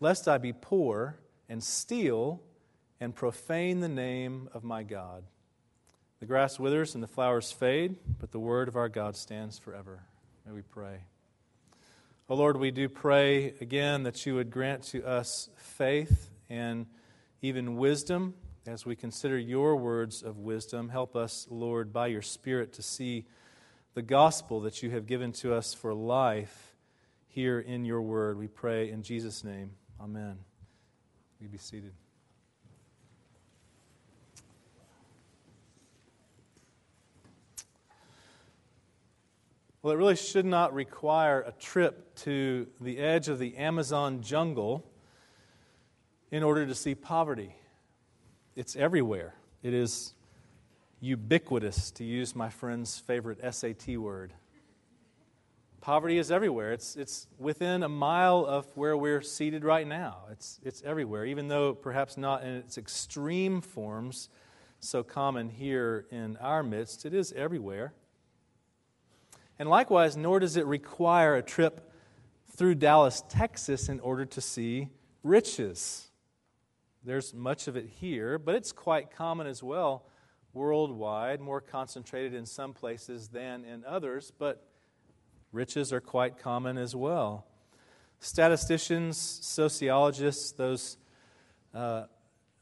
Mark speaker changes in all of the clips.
Speaker 1: lest I be poor and steal and profane the name of my God. The grass withers and the flowers fade, but the word of our God stands forever. May we pray. Oh Lord, we do pray again that you would grant to us faith and even wisdom as we consider your words of wisdom. Help us, Lord, by your Spirit to see the gospel that you have given to us for life here in your word. We pray in Jesus' name. Amen. You be seated. Well, it really should not require a trip to the edge of the Amazon jungle in order to see poverty. It's everywhere. It is ubiquitous, to use my friend's favorite SAT word. Poverty is everywhere. It's, it's within a mile of where we're seated right now. It's, it's everywhere, even though perhaps not in its extreme forms so common here in our midst. It is everywhere. And likewise, nor does it require a trip through Dallas, Texas, in order to see riches. There's much of it here, but it's quite common as well worldwide, more concentrated in some places than in others, but riches are quite common as well. Statisticians, sociologists, those uh,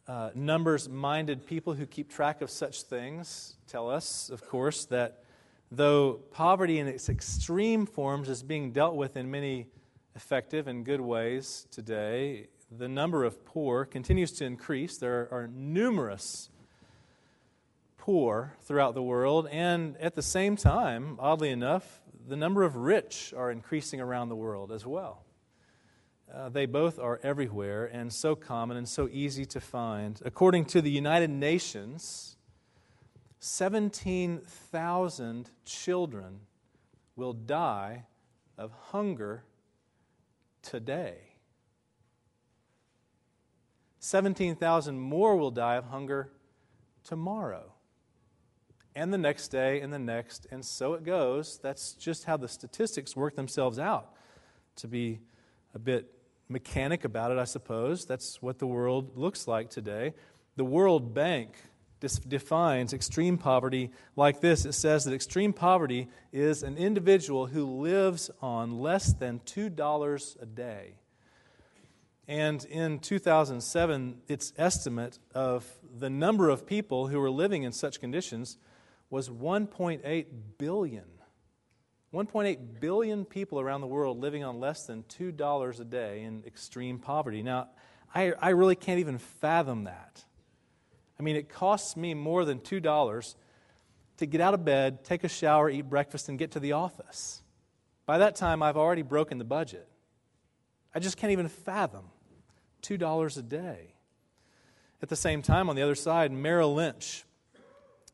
Speaker 1: uh, numbers minded people who keep track of such things tell us, of course, that though poverty in its extreme forms is being dealt with in many effective and good ways today, the number of poor continues to increase. There are numerous poor throughout the world, and at the same time, oddly enough, the number of rich are increasing around the world as well. Uh, they both are everywhere and so common and so easy to find. According to the United Nations, 17,000 children will die of hunger today. 17,000 more will die of hunger tomorrow. And the next day, and the next, and so it goes. That's just how the statistics work themselves out. To be a bit mechanic about it, I suppose, that's what the world looks like today. The World Bank defines extreme poverty like this it says that extreme poverty is an individual who lives on less than $2 a day. And in 2007, its estimate of the number of people who were living in such conditions was 1.8 billion. 1.8 billion people around the world living on less than $2 a day in extreme poverty. Now, I, I really can't even fathom that. I mean, it costs me more than $2 to get out of bed, take a shower, eat breakfast, and get to the office. By that time, I've already broken the budget. I just can't even fathom $2 a day. At the same time, on the other side, Merrill Lynch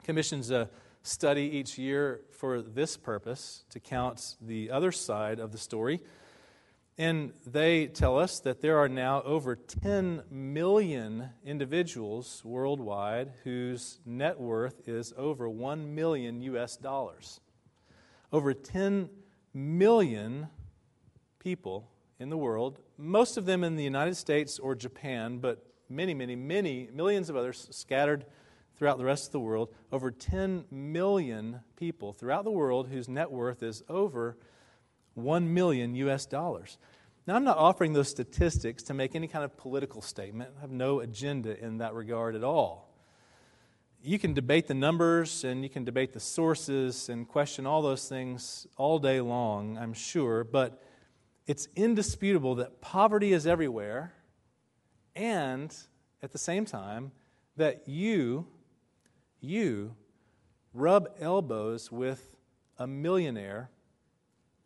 Speaker 1: commissions a study each year for this purpose to count the other side of the story. And they tell us that there are now over 10 million individuals worldwide whose net worth is over 1 million US dollars. Over 10 million people in the world, most of them in the United States or Japan, but many, many, many millions of others scattered throughout the rest of the world. Over 10 million people throughout the world whose net worth is over 1 million US dollars. Now, I'm not offering those statistics to make any kind of political statement. I have no agenda in that regard at all. You can debate the numbers and you can debate the sources and question all those things all day long, I'm sure, but it's indisputable that poverty is everywhere and at the same time that you you rub elbows with a millionaire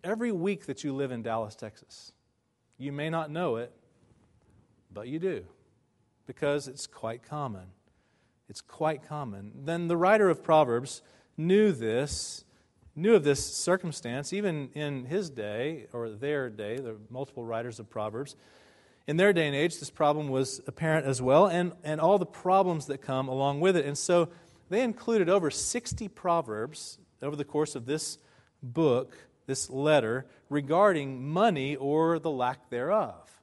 Speaker 1: every week that you live in Dallas, Texas. You may not know it, but you do, because it's quite common. It's quite common. Then the writer of Proverbs knew this, knew of this circumstance, even in his day, or their day, the multiple writers of Proverbs. In their day and age, this problem was apparent as well, and, and all the problems that come along with it. And so they included over 60 proverbs over the course of this book, this letter, regarding money or the lack thereof.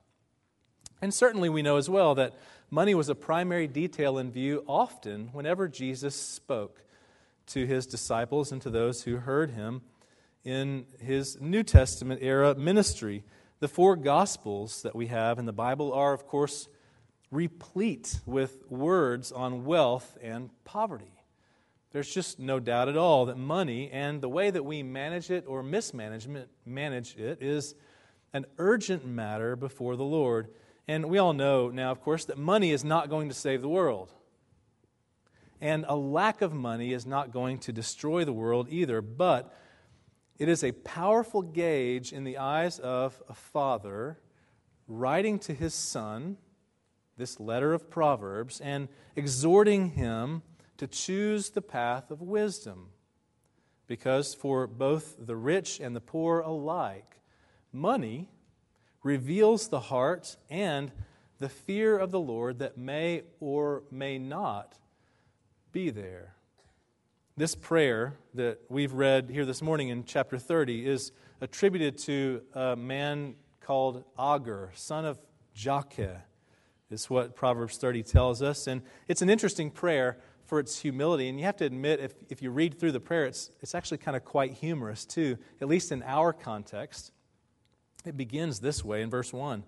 Speaker 1: And certainly we know as well that money was a primary detail in view often whenever Jesus spoke to his disciples and to those who heard him in his New Testament era ministry. The four Gospels that we have in the Bible are, of course, replete with words on wealth and poverty. There's just no doubt at all that money and the way that we manage it or mismanagement manage it is an urgent matter before the Lord. And we all know now, of course, that money is not going to save the world. And a lack of money is not going to destroy the world either, but it is a powerful gauge in the eyes of a father writing to his son this letter of Proverbs and exhorting him to choose the path of wisdom. Because for both the rich and the poor alike, money reveals the heart and the fear of the Lord that may or may not be there. This prayer that we've read here this morning in chapter 30 is attributed to a man called Agur, son of Jakeh, is what Proverbs 30 tells us. And it's an interesting prayer for its humility. And you have to admit, if, if you read through the prayer, it's, it's actually kind of quite humorous, too, at least in our context. It begins this way in verse 1.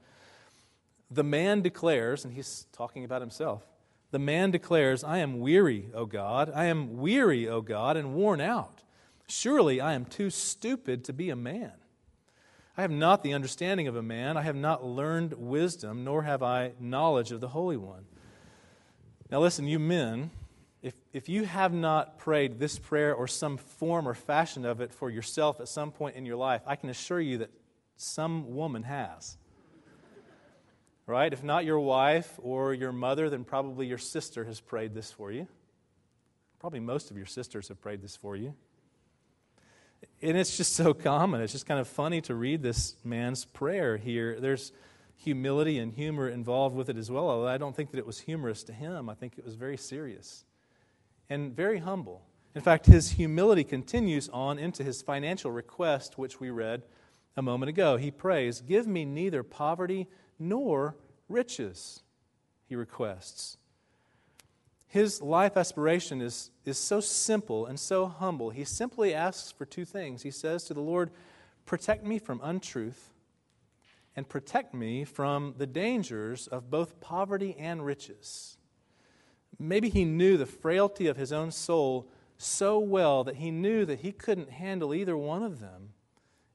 Speaker 1: The man declares, and he's talking about himself, the man declares, I am weary, O God. I am weary, O God, and worn out. Surely I am too stupid to be a man. I have not the understanding of a man. I have not learned wisdom, nor have I knowledge of the Holy One. Now, listen, you men, if, if you have not prayed this prayer or some form or fashion of it for yourself at some point in your life, I can assure you that some woman has. Right? If not your wife or your mother, then probably your sister has prayed this for you. Probably most of your sisters have prayed this for you. And it's just so common. It's just kind of funny to read this man's prayer here. There's humility and humor involved with it as well, although I don't think that it was humorous to him. I think it was very serious and very humble. In fact, his humility continues on into his financial request, which we read a moment ago. He prays, Give me neither poverty nor riches, he requests. His life aspiration is, is so simple and so humble. He simply asks for two things. He says to the Lord, Protect me from untruth and protect me from the dangers of both poverty and riches. Maybe he knew the frailty of his own soul so well that he knew that he couldn't handle either one of them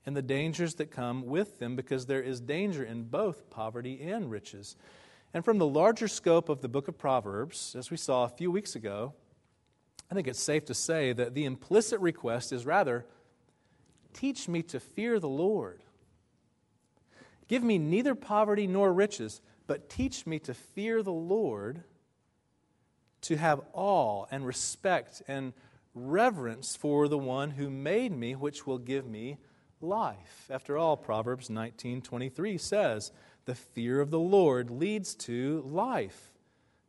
Speaker 1: and the dangers that come with them because there is danger in both poverty and riches. And from the larger scope of the book of Proverbs, as we saw a few weeks ago, I think it's safe to say that the implicit request is rather teach me to fear the Lord. Give me neither poverty nor riches, but teach me to fear the Lord, to have awe and respect and reverence for the one who made me, which will give me life. After all, Proverbs 19:23 says, "The fear of the Lord leads to life.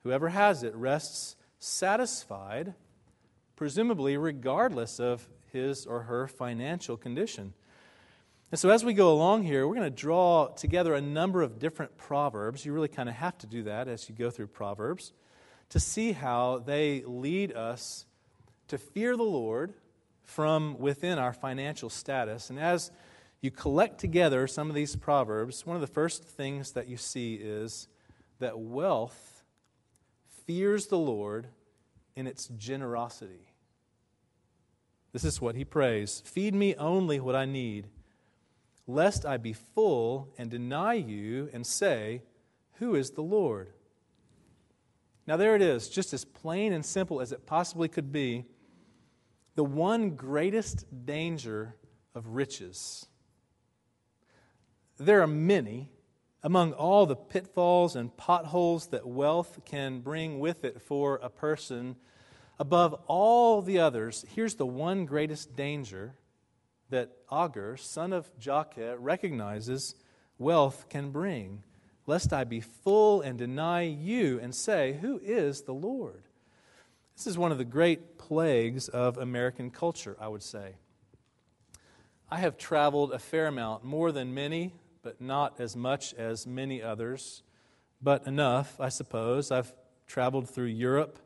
Speaker 1: Whoever has it rests satisfied, presumably regardless of his or her financial condition." And so, as we go along here, we're going to draw together a number of different proverbs. You really kind of have to do that as you go through Proverbs to see how they lead us to fear the Lord from within our financial status. And as you collect together some of these proverbs, one of the first things that you see is that wealth fears the Lord in its generosity. This is what he prays Feed me only what I need, lest I be full and deny you and say, Who is the Lord? Now, there it is, just as plain and simple as it possibly could be the one greatest danger of riches. There are many among all the pitfalls and potholes that wealth can bring with it for a person. Above all the others, here's the one greatest danger that Agur, son of Jakeh, recognizes wealth can bring. Lest I be full and deny you and say, Who is the Lord? This is one of the great plagues of American culture, I would say. I have traveled a fair amount, more than many, but not as much as many others, but enough, I suppose. I've traveled through Europe.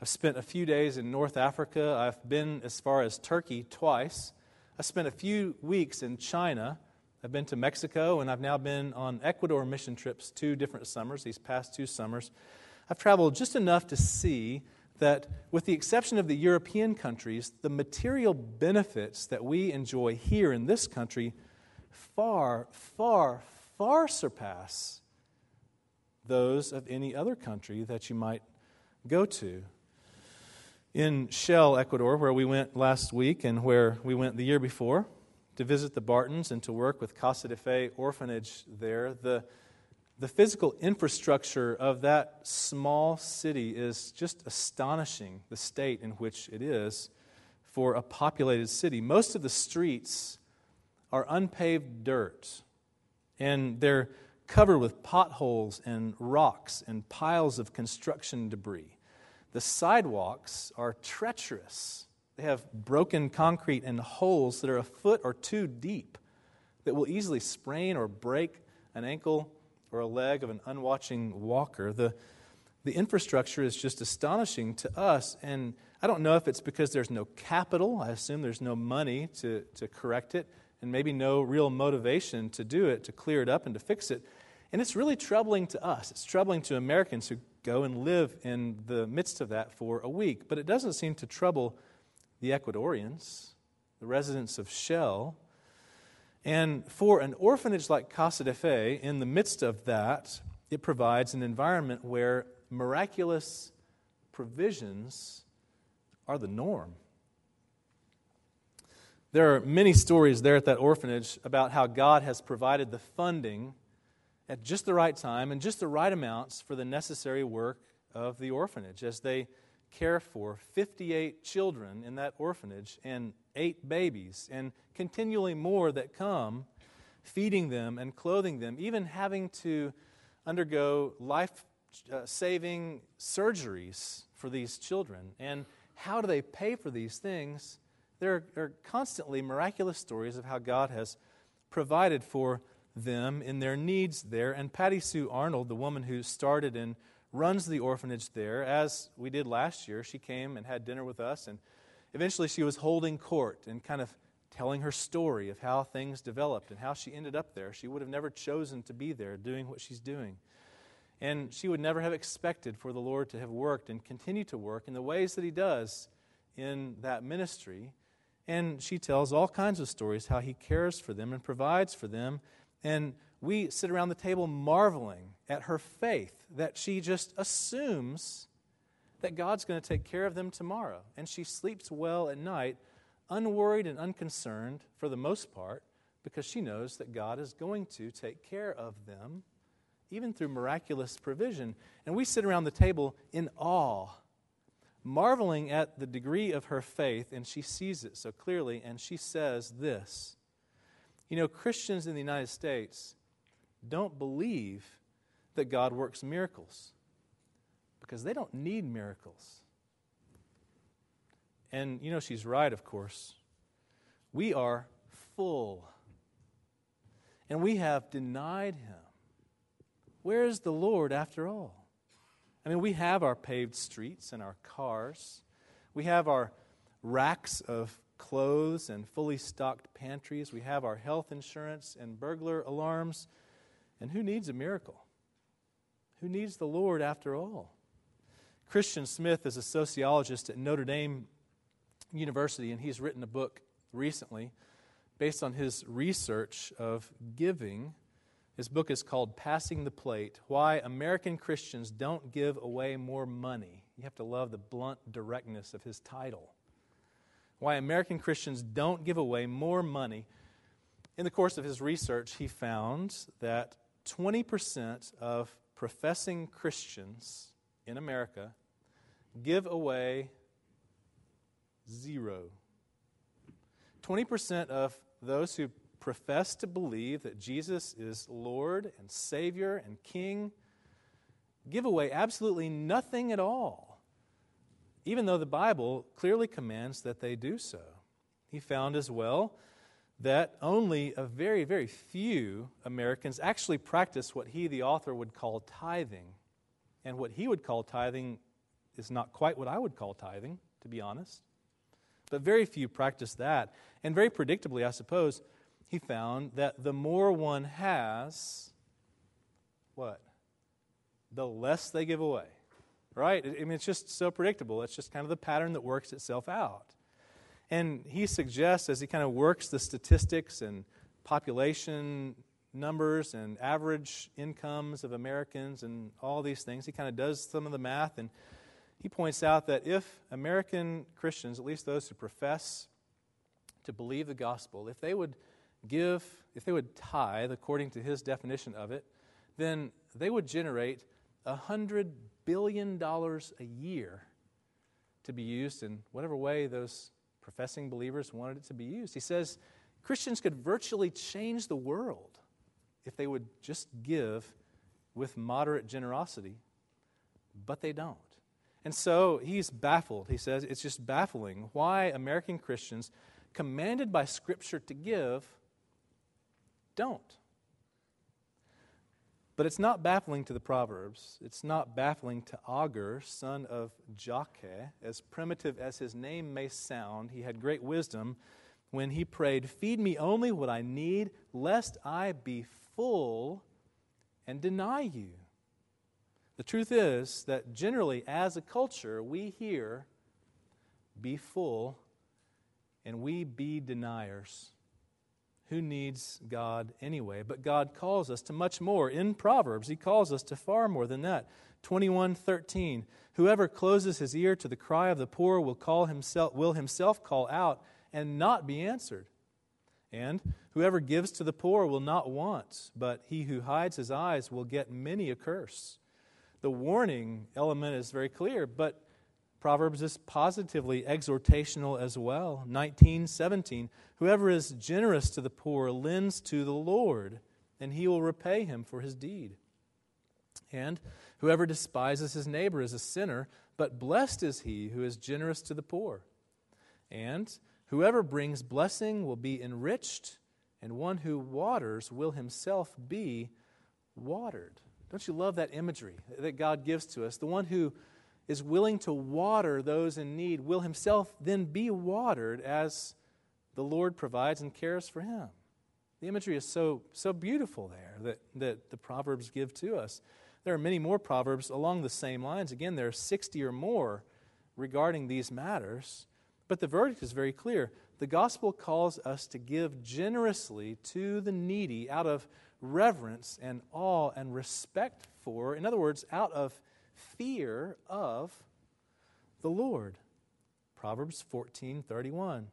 Speaker 1: I've spent a few days in North Africa. I've been as far as Turkey twice. I spent a few weeks in China. I've been to Mexico, and I've now been on Ecuador mission trips two different summers, these past two summers. I've traveled just enough to see that, with the exception of the European countries, the material benefits that we enjoy here in this country far, far, far surpass those of any other country that you might go to in Shell, Ecuador, where we went last week and where we went the year before to visit the Bartons and to work with Casa de Fe orphanage there, the, the physical infrastructure of that small city is just astonishing, the state in which it is for a populated city. Most of the streets are unpaved dirt, and they're covered with potholes and rocks and piles of construction debris. The sidewalks are treacherous. They have broken concrete and holes that are a foot or two deep that will easily sprain or break an ankle or a leg of an unwatching walker. The, the infrastructure is just astonishing to us. And I don't know if it's because there's no capital. I assume there's no money to, to correct it, and maybe no real motivation to do it, to clear it up and to fix it. And it's really troubling to us. It's troubling to Americans who go and live in the midst of that for a week. But it doesn't seem to trouble the Ecuadorians, the residents of Shell. And for an orphanage like Casa de Fe, in the midst of that, it provides an environment where miraculous provisions are the norm. There are many stories there at that orphanage about how God has provided the funding at just the right time and just the right amounts for the necessary work of the orphanage as they care for 58 children in that orphanage and eight babies, and continually more that come, feeding them and clothing them, even having to undergo life uh, saving surgeries for these children. And how do they pay for these things? There are constantly miraculous stories of how God has provided for them in their needs there. And Patty Sue Arnold, the woman who started and runs the orphanage there, as we did last year, she came and had dinner with us. And eventually she was holding court and kind of telling her story of how things developed and how she ended up there. She would have never chosen to be there doing what she's doing. And she would never have expected for the Lord to have worked and continue to work in the ways that He does in that ministry. And she tells all kinds of stories how He cares for them and provides for them and we sit around the table marveling at her faith that she just assumes that God's going to take care of them tomorrow. And she sleeps well at night, unworried and unconcerned for the most part, because she knows that God is going to take care of them, even through miraculous provision. And we sit around the table in awe, marveling at the degree of her faith, and she sees it so clearly, and she says this you know, Christians in the United States don't believe that God works miracles because they don't need miracles. And, you know, she's right, of course. We are full. And we have denied him. Where is the Lord after all? I mean, we have our paved streets and our cars. We have our racks of clothes and fully stocked pantries. We have our health insurance and burglar alarms. And who needs a miracle? Who needs the Lord after all? Christian Smith is a sociologist at Notre Dame University, and he's written a book recently based on his research of giving. His book is called Passing the Plate Why American Christians Don't Give Away More Money. You have to love the blunt directness of his title why American Christians don't give away more money. In the course of his research, he found that 20% of professing Christians in America give away zero. 20% of those who profess to believe that Jesus is Lord and Savior and King give away absolutely nothing at all even though the Bible clearly commands that they do so. He found as well that only a very, very few Americans actually practice what he, the author, would call tithing. And what he would call tithing is not quite what I would call tithing, to be honest. But very few practice that. And very predictably, I suppose, he found that the more one has, what? The less they give away. Right? I mean, it's just so predictable. It's just kind of the pattern that works itself out. And he suggests, as he kind of works the statistics and population numbers and average incomes of Americans and all these things, he kind of does some of the math. And he points out that if American Christians, at least those who profess to believe the gospel, if they would give, if they would tithe according to his definition of it, then they would generate $100 billion a year to be used in whatever way those professing believers wanted it to be used. He says Christians could virtually change the world if they would just give with moderate generosity, but they don't. And so he's baffled. He says it's just baffling why American Christians, commanded by Scripture to give, don't. But it's not baffling to the Proverbs. It's not baffling to Agur, son of Jakeh. As primitive as his name may sound, he had great wisdom when he prayed, Feed me only what I need, lest I be full and deny you. The truth is that generally, as a culture, we hear, Be full, and we be deniers. Who needs God anyway? But God calls us to much more. In Proverbs, He calls us to far more than that. 21:13 Whoever closes his ear to the cry of the poor will call himself will himself call out and not be answered. And whoever gives to the poor will not want, but he who hides his eyes will get many a curse. The warning element is very clear, but Proverbs is positively exhortational as well. 19:17 Whoever is generous to the poor lends to the Lord, and he will repay him for his deed. And whoever despises his neighbor is a sinner, but blessed is he who is generous to the poor. And whoever brings blessing will be enriched, and one who waters will himself be watered. Don't you love that imagery that God gives to us? The one who is willing to water those in need will himself then be watered as the Lord provides and cares for him. The imagery is so, so beautiful there that, that the Proverbs give to us. There are many more Proverbs along the same lines. Again, there are 60 or more regarding these matters. But the verdict is very clear. The gospel calls us to give generously to the needy out of reverence and awe and respect for, in other words, out of fear of the Lord. Proverbs 14:31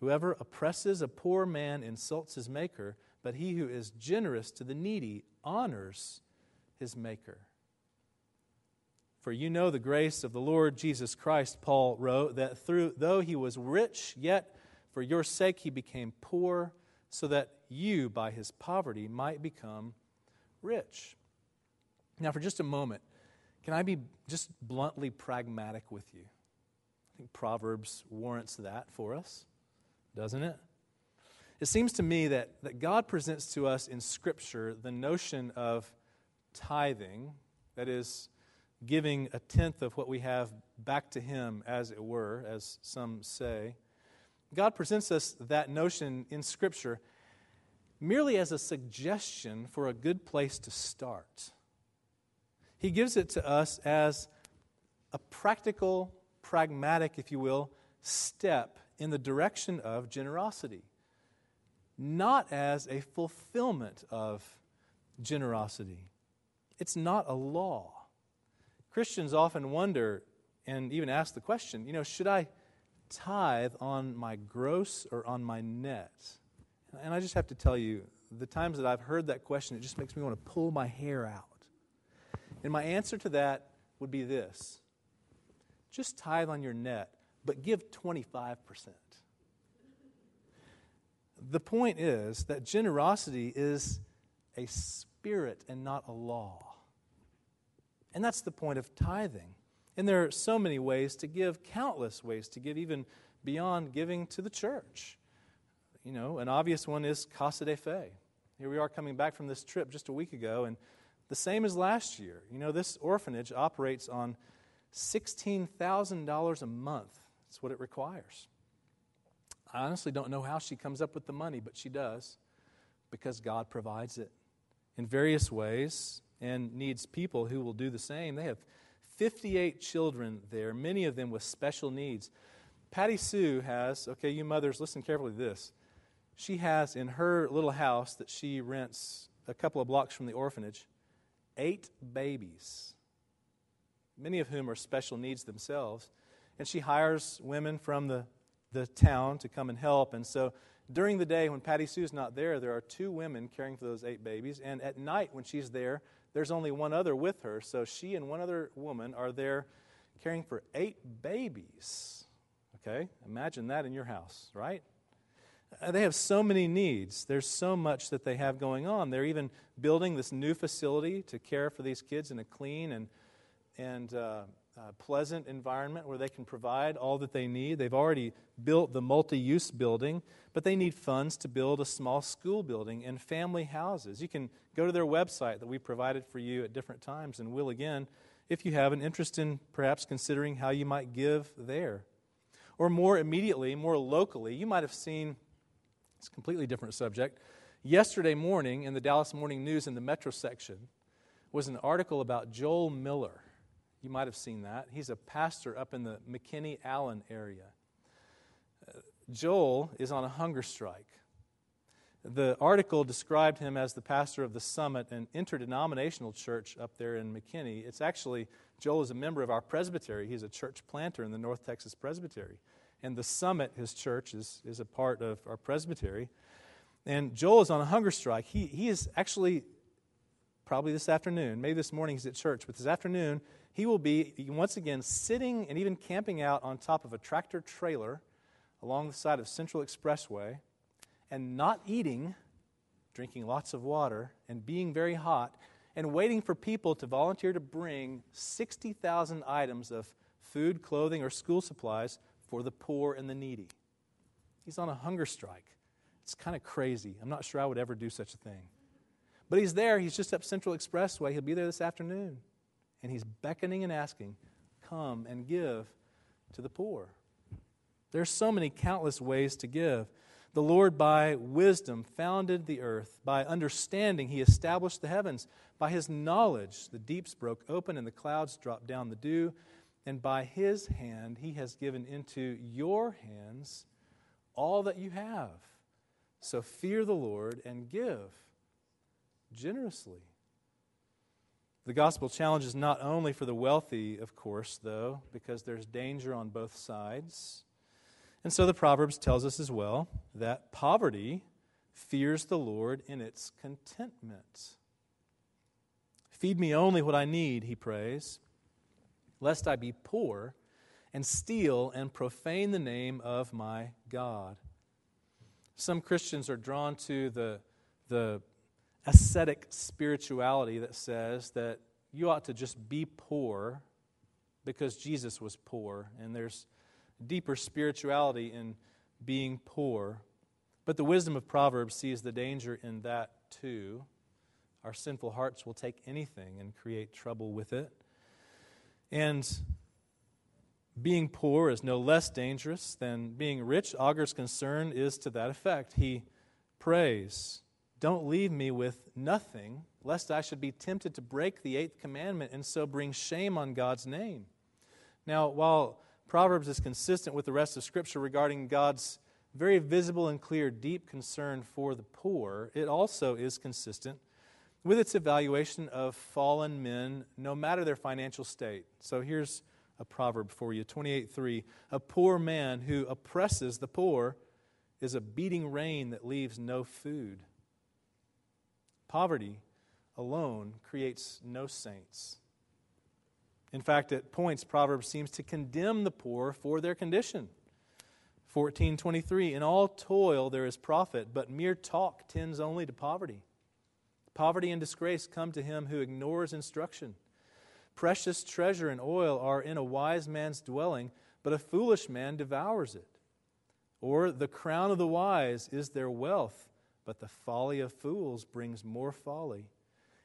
Speaker 1: Whoever oppresses a poor man insults his maker, but he who is generous to the needy honors his maker. For you know the grace of the Lord Jesus Christ, Paul wrote, that through though he was rich, yet for your sake he became poor, so that you by his poverty might become rich. Now, for just a moment, can I be just bluntly pragmatic with you? I think Proverbs warrants that for us doesn't it? It seems to me that, that God presents to us in Scripture the notion of tithing, that is, giving a tenth of what we have back to Him, as it were, as some say. God presents us that notion in Scripture merely as a suggestion for a good place to start. He gives it to us as a practical, pragmatic, if you will, step in the direction of generosity, not as a fulfillment of generosity. It's not a law. Christians often wonder and even ask the question you know, should I tithe on my gross or on my net? And I just have to tell you, the times that I've heard that question, it just makes me want to pull my hair out. And my answer to that would be this just tithe on your net but give 25%. The point is that generosity is a spirit and not a law. And that's the point of tithing. And there are so many ways to give, countless ways to give, even beyond giving to the church. you know, an obvious one is Casa de Fe. Here we are coming back from this trip just a week ago, and the same as last year. You know, this orphanage operates on $16,000 a month. That's what it requires. I honestly don't know how she comes up with the money, but she does because God provides it in various ways and needs people who will do the same. They have 58 children there, many of them with special needs. Patty Sue has, okay, you mothers, listen carefully to this. She has in her little house that she rents a couple of blocks from the orphanage, eight babies, many of whom are special needs themselves. And she hires women from the, the town to come and help. And so during the day, when Patty Sue's not there, there are two women caring for those eight babies. And at night, when she's there, there's only one other with her. So she and one other woman are there caring for eight babies. Okay? Imagine that in your house, right? Uh, they have so many needs. There's so much that they have going on. They're even building this new facility to care for these kids in a clean and, and uh, uh, pleasant environment where they can provide all that they need. They've already built the multi use building, but they need funds to build a small school building and family houses. You can go to their website that we provided for you at different times and will again if you have an interest in perhaps considering how you might give there. Or more immediately, more locally, you might have seen it's a completely different subject. Yesterday morning in the Dallas Morning News in the Metro section was an article about Joel Miller. You might have seen that. He's a pastor up in the McKinney Allen area. Uh, Joel is on a hunger strike. The article described him as the pastor of the Summit, an interdenominational church up there in McKinney. It's actually, Joel is a member of our presbytery. He's a church planter in the North Texas Presbytery. And the Summit, his church, is, is a part of our presbytery. And Joel is on a hunger strike. He, he is actually, probably this afternoon, maybe this morning he's at church, but this afternoon he will be once again sitting and even camping out on top of a tractor trailer along the side of Central Expressway and not eating, drinking lots of water, and being very hot, and waiting for people to volunteer to bring 60,000 items of food, clothing, or school supplies for the poor and the needy. He's on a hunger strike. It's kind of crazy. I'm not sure I would ever do such a thing. But he's there. He's just up Central Expressway. He'll be there this afternoon and he's beckoning and asking, Come and give to the poor. There's so many countless ways to give. The Lord, by wisdom, founded the earth. By understanding, he established the heavens. By his knowledge, the deeps broke open and the clouds dropped down the dew. And by his hand, he has given into your hands all that you have. So fear the Lord and give generously. The gospel challenge is not only for the wealthy, of course, though, because there's danger on both sides. And so the Proverbs tells us as well that poverty fears the Lord in its contentment. Feed me only what I need, he prays, lest I be poor and steal and profane the name of my God. Some Christians are drawn to the, the ascetic spirituality that says that you ought to just be poor because Jesus was poor, and there's deeper spirituality in being poor. But the wisdom of Proverbs sees the danger in that too. Our sinful hearts will take anything and create trouble with it. And being poor is no less dangerous than being rich. Agur's concern is to that effect. He prays don't leave me with nothing, lest I should be tempted to break the eighth commandment and so bring shame on God's name. Now, while Proverbs is consistent with the rest of Scripture regarding God's very visible and clear, deep concern for the poor, it also is consistent with its evaluation of fallen men, no matter their financial state. So here's a proverb for you 28 3. A poor man who oppresses the poor is a beating rain that leaves no food. Poverty alone creates no saints. In fact, at points, Proverbs seems to condemn the poor for their condition. 1423 In all toil there is profit, but mere talk tends only to poverty. Poverty and disgrace come to him who ignores instruction. Precious treasure and oil are in a wise man's dwelling, but a foolish man devours it. Or the crown of the wise is their wealth, but the folly of fools brings more folly.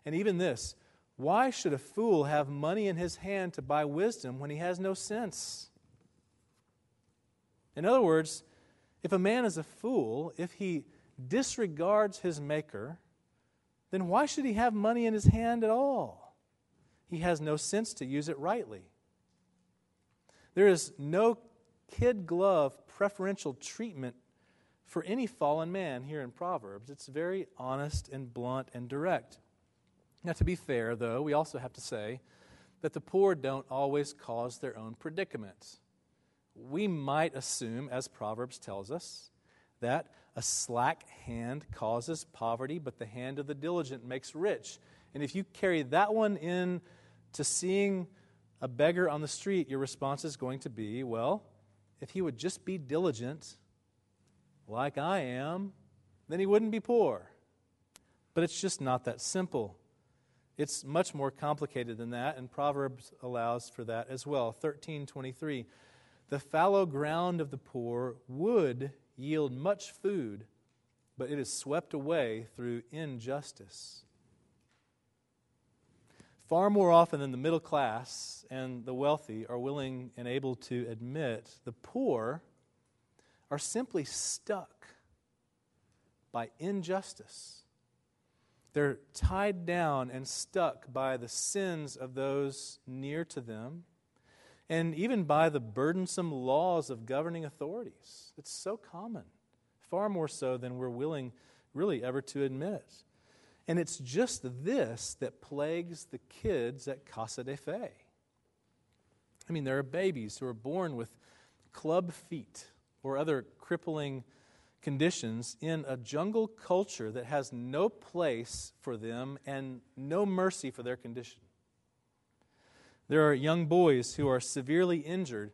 Speaker 1: And even this why should a fool have money in his hand to buy wisdom when he has no sense? In other words, if a man is a fool, if he disregards his maker, then why should he have money in his hand at all? He has no sense to use it rightly. There is no kid glove preferential treatment for any fallen man here in Proverbs. It's very honest and blunt and direct. Now, to be fair, though, we also have to say that the poor don't always cause their own predicaments. We might assume, as Proverbs tells us, that a slack hand causes poverty, but the hand of the diligent makes rich. And if you carry that one in to seeing a beggar on the street, your response is going to be, well, if he would just be diligent, like I am, then he wouldn't be poor. But it's just not that simple. It's much more complicated than that, and Proverbs allows for that as well. 1323 The fallow ground of the poor would yield much food, but it is swept away through injustice. Far more often than the middle class and the wealthy are willing and able to admit, the poor are simply stuck by injustice. They're tied down and stuck by the sins of those near to them and even by the burdensome laws of governing authorities. It's so common, far more so than we're willing really ever to admit. And it's just this that plagues the kids at Casa de Fe. I mean, there are babies who are born with club feet or other crippling conditions in a jungle culture that has no place for them and no mercy for their condition. There are young boys who are severely injured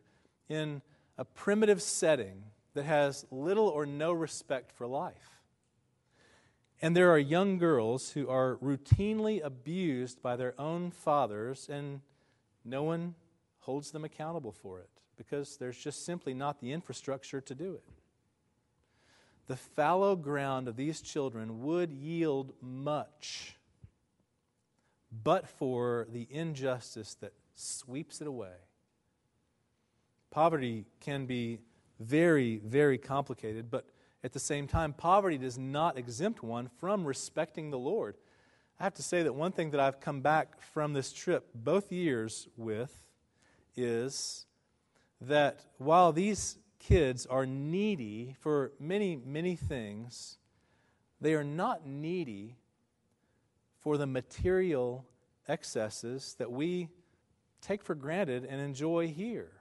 Speaker 1: in a primitive setting that has little or no respect for life. And there are young girls who are routinely abused by their own fathers, and no one holds them accountable for it because there's just simply not the infrastructure to do it. The fallow ground of these children would yield much, but for the injustice that sweeps it away. Poverty can be very, very complicated, but at the same time, poverty does not exempt one from respecting the Lord. I have to say that one thing that I've come back from this trip both years with is that while these kids are needy for many, many things, they are not needy for the material excesses that we take for granted and enjoy here,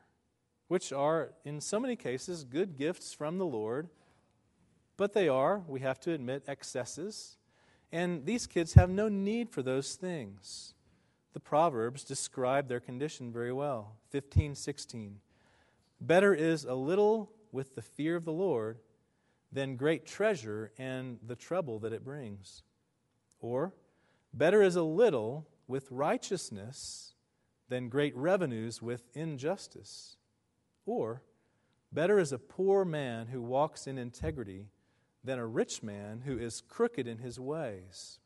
Speaker 1: which are, in so many cases, good gifts from the Lord but they are, we have to admit, excesses. And these kids have no need for those things. The Proverbs describe their condition very well. 15, 16. Better is a little with the fear of the Lord than great treasure and the trouble that it brings. Or, better is a little with righteousness than great revenues with injustice. Or, better is a poor man who walks in integrity than a rich man who is crooked in his ways.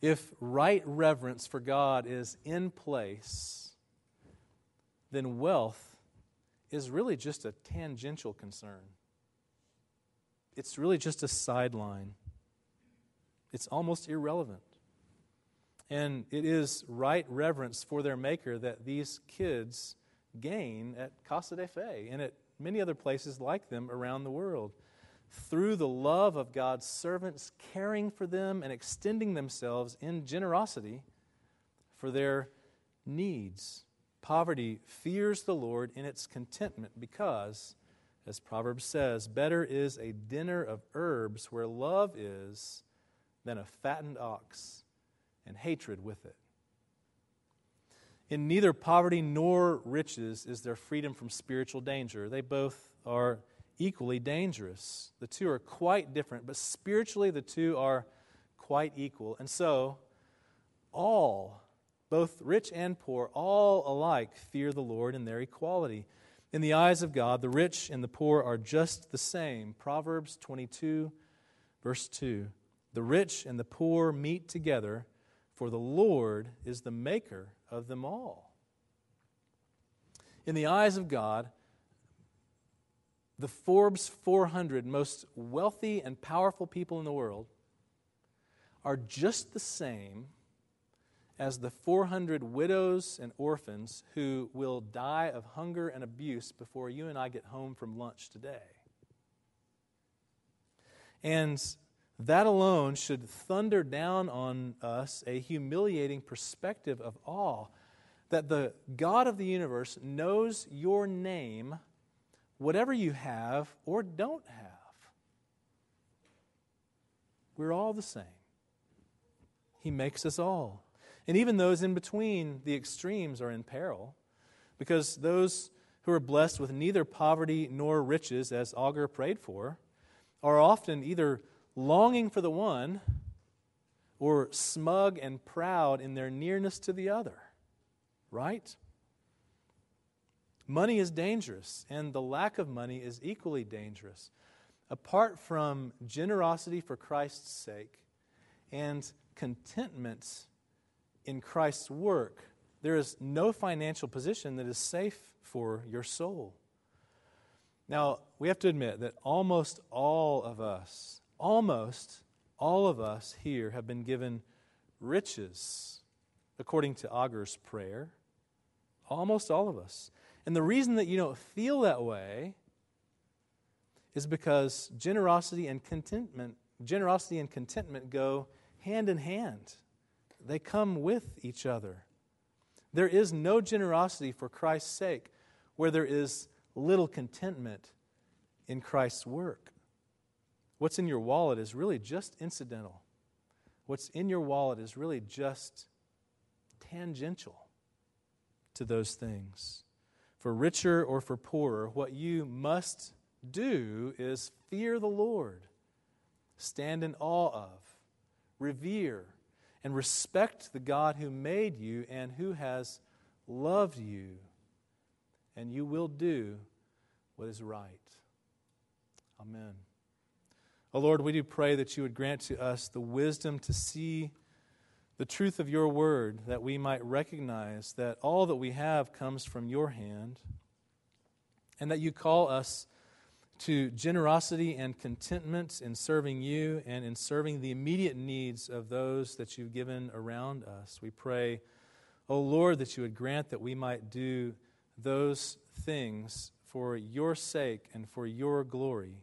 Speaker 1: If right reverence for God is in place, then wealth is really just a tangential concern. It's really just a sideline. It's almost irrelevant. And it is right reverence for their Maker that these kids gain at Casa de Fe and at many other places like them around the world through the love of God's servants, caring for them and extending themselves in generosity for their needs. Poverty fears the Lord in its contentment because, as Proverbs says, better is a dinner of herbs where love is than a fattened ox and hatred with it. In neither poverty nor riches is there freedom from spiritual danger. They both are equally dangerous. The two are quite different, but spiritually, the two are quite equal. And so, all, both rich and poor, all alike fear the Lord in their equality. In the eyes of God, the rich and the poor are just the same. Proverbs 22, verse 2. The rich and the poor meet together, for the Lord is the maker of them all. In the eyes of God, the Forbes 400 most wealthy and powerful people in the world are just the same as the 400 widows and orphans who will die of hunger and abuse before you and I get home from lunch today. And that alone should thunder down on us a humiliating perspective of awe that the God of the universe knows your name, whatever you have or don't have. We're all the same. He makes us all. And even those in between the extremes are in peril, because those who are blessed with neither poverty nor riches, as Agur prayed for, are often either longing for the one or smug and proud in their nearness to the other. Right? Money is dangerous, and the lack of money is equally dangerous. Apart from generosity for Christ's sake and contentment in Christ's work, there is no financial position that is safe for your soul. Now, we have to admit that almost all of us, almost all of us here have been given riches according to Agur's prayer. Almost all of us. And the reason that you don't feel that way is because generosity and contentment, generosity and contentment go hand in hand. They come with each other. There is no generosity for Christ's sake where there is little contentment in Christ's work. What's in your wallet is really just incidental. What's in your wallet is really just tangential to those things. For richer or for poorer, what you must do is fear the Lord, stand in awe of, revere, and respect the God who made you and who has loved you, and you will do what is right. Amen. Oh Lord, we do pray that you would grant to us the wisdom to see the truth of your word, that we might recognize that all that we have comes from your hand, and that you call us to generosity and contentment in serving you and in serving the immediate needs of those that you've given around us. We pray, O oh Lord, that you would grant that we might do those things for your sake and for your glory.